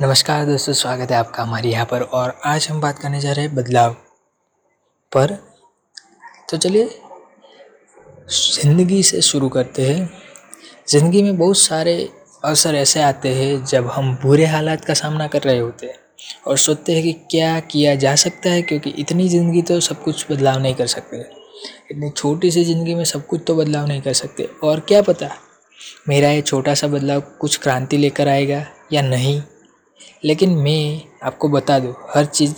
नमस्कार दोस्तों, स्वागत है आपका हमारे यहाँ पर। और आज हम बात करने जा रहे हैं बदलाव पर। तो चलिए, ज़िंदगी से शुरू करते हैं। ज़िंदगी में बहुत सारे अवसर ऐसे आते हैं, जब हम बुरे हालात का सामना कर रहे होते हैं और सोचते हैं कि क्या किया जा सकता है, क्योंकि इतनी ज़िंदगी तो सब कुछ बदलाव नहीं कर सकते। इतनी छोटी सी ज़िंदगी में सब कुछ तो बदलाव नहीं कर सकते। और क्या पता, मेरा ये छोटा सा बदलाव कुछ क्रांति लेकर आएगा या नहीं। लेकिन मैं आपको बता दूँ, हर चीज़,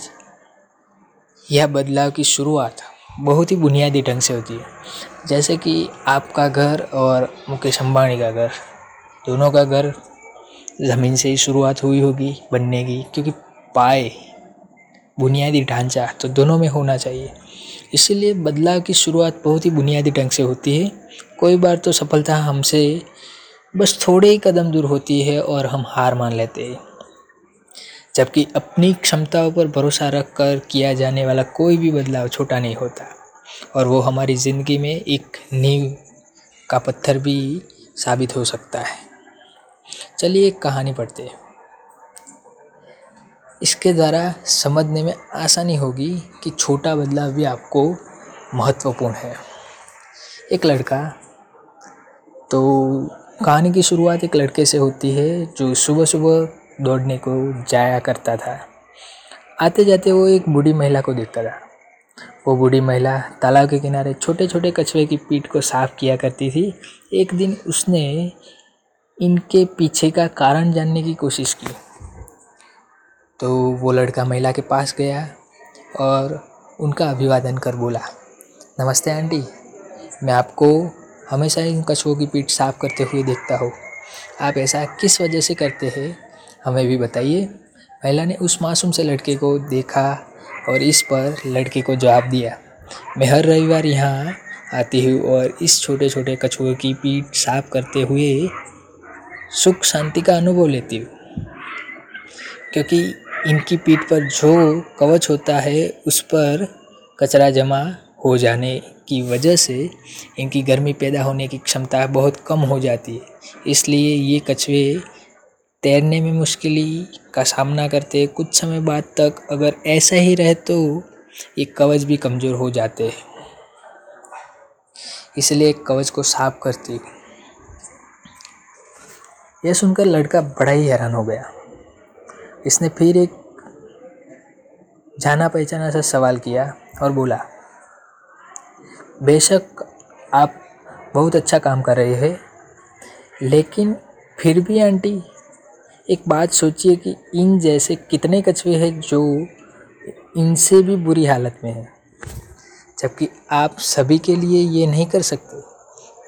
यह बदलाव की शुरुआत बहुत ही बुनियादी ढंग से होती है। जैसे कि आपका घर और मुकेश अम्बानी का घर, दोनों का घर ज़मीन से ही शुरुआत हुई होगी बनने की, क्योंकि पाए, बुनियादी ढांचा तो दोनों में होना चाहिए। इसीलिए बदलाव की शुरुआत बहुत ही बुनियादी ढंग से होती है। कोई बार तो सफलता हमसे बस थोड़े ही कदम दूर होती है और हम हार मान लेते हैं। जबकि अपनी क्षमताओं पर भरोसा रख कर किया जाने वाला कोई भी बदलाव छोटा नहीं होता। और वो हमारी ज़िंदगी में एक नींव का पत्थर भी साबित हो सकता है। चलिए एक कहानी पढ़ते हैं। इसके द्वारा समझने में आसानी होगी कि छोटा बदलाव भी आपको महत्वपूर्ण है। एक लड़का तो कहानी की शुरुआत एक लड़के से होती है जो सुबह सुबह दौड़ने को जाया करता था। आते जाते वो एक बूढ़ी महिला को देखता था। वो बूढ़ी महिला तालाब के किनारे छोटे छोटे कछुए की पीठ को साफ़ किया करती थी। एक दिन उसने इनके पीछे का कारण जानने की कोशिश की। तो वो लड़का महिला के पास गया और उनका अभिवादन कर बोला, नमस्ते आंटी, मैं आपको हमेशा इन कछुओं की पीठ साफ़ करते हुए देखता हूँ। आप ऐसा किस वजह से करते हैं? हमें भी बताइए। महिला ने उस मासूम से लड़के को देखा और इस पर लड़के को जवाब दिया। मैं हर रविवार यहाँ आती हूँ और इस छोटे छोटे कछुए की पीठ साफ़ करते हुए सुख शांति का अनुभव लेती हूँ। क्योंकि इनकी पीठ पर जो कवच होता है, उस पर कचरा जमा हो जाने की वजह से इनकी गर्मी पैदा होने की क्षमता बहुत कम हो जाती है। इसलिए ये कछुए तैरने में मुश्किल का सामना करते कुछ समय बाद तक अगर ऐसा ही रहे तो ये कवच भी कमज़ोर हो जाते हैं। इसलिए कवच को साफ़ करती। यह सुनकर लड़का बड़ा ही हैरान हो गया। इसने फिर एक जाना पहचाना सा सवाल किया और बोला, बेशक आप बहुत अच्छा काम कर रहे हैं, लेकिन फिर भी आंटी एक बात सोचिए कि इन जैसे कितने कछुए हैं जो इनसे भी बुरी हालत में हैं। जबकि आप सभी के लिए ये नहीं कर सकते।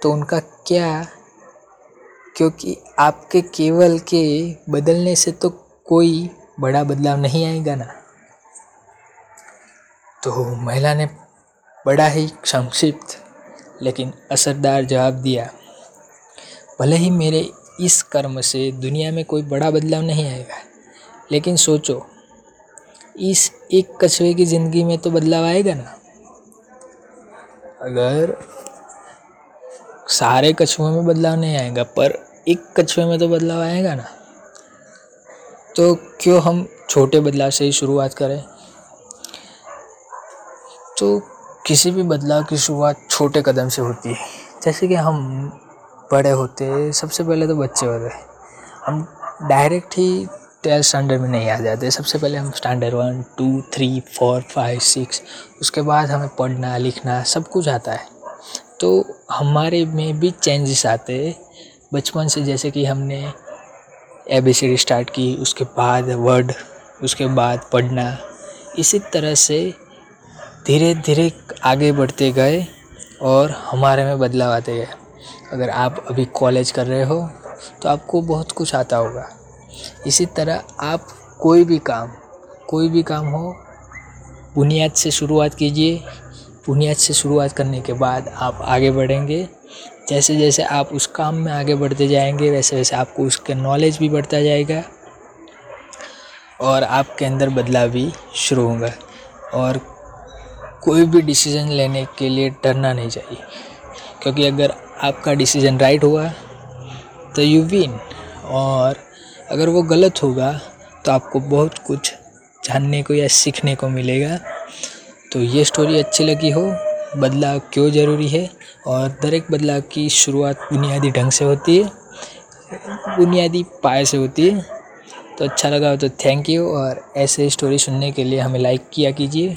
तो उनका क्या, क्योंकि आपके केवल के बदलने से तो कोई बड़ा बदलाव नहीं आएगा ना। तो महिला ने बड़ा ही संक्षिप्त लेकिन असरदार जवाब दिया, भले ही मेरे इस कर्म से दुनिया में कोई बड़ा बदलाव नहीं आएगा। लेकिन सोचो, इस एक कछुए की ज़िंदगी में तो बदलाव आएगा ना? अगर सारे कछुओं में बदलाव नहीं आएगा, पर एक कछुए में तो बदलाव आएगा ना? तो क्यों हम छोटे बदलाव से ही शुरुआत करें? तो किसी भी बदलाव की शुरुआत छोटे कदम से होती है। जैसे कि हम बड़े होते, सबसे पहले तो बच्चे होते। हम डायरेक्ट ही ट्वेल्थ स्टैंडर्ड में नहीं आ जाते। सबसे पहले हम standard one two three four five six उसके बाद हमें पढ़ना, लिखना, सब कुछ आता है। तो हमारे में भी चेंजेस आते। बचपन से जैसे कि हमने A B C D start की, उसके बाद वर्ड उसके बाद पढ़ना। इसी तरह से धीरे धीरे आगे बढ़ते गए और हमारे में बदलाव आते गए। अगर आप अभी कॉलेज कर रहे हो तो आपको बहुत कुछ आता होगा। इसी तरह आप कोई भी काम, कोई भी काम हो, बुनियाद से शुरुआत कीजिए। बुनियाद से शुरुआत करने के बाद आप आगे बढ़ेंगे। जैसे जैसे आप उस काम में आगे बढ़ते जाएँगे, वैसे वैसे आपको उसका नॉलेज भी बढ़ता जाएगा और आपके अंदर बदलाव भी शुरू होगा। और कोई भी डिसीज़न लेने के लिए डरना नहीं चाहिए, क्योंकि अगर आपका डिसीज़न राइट हुआ तो यू विन और अगर वो गलत होगा तो आपको बहुत कुछ जानने को या सीखने को मिलेगा। तो ये स्टोरी अच्छी लगी हो, बदलाव क्यों ज़रूरी है? और दर एक बदलाव की शुरुआत बुनियादी ढंग से होती है, बुनियादी पाए से होती है। तो अच्छा लगा हो तो थैंक यू और ऐसे स्टोरी सुनने के लिए हमें लाइक किया कीजिए।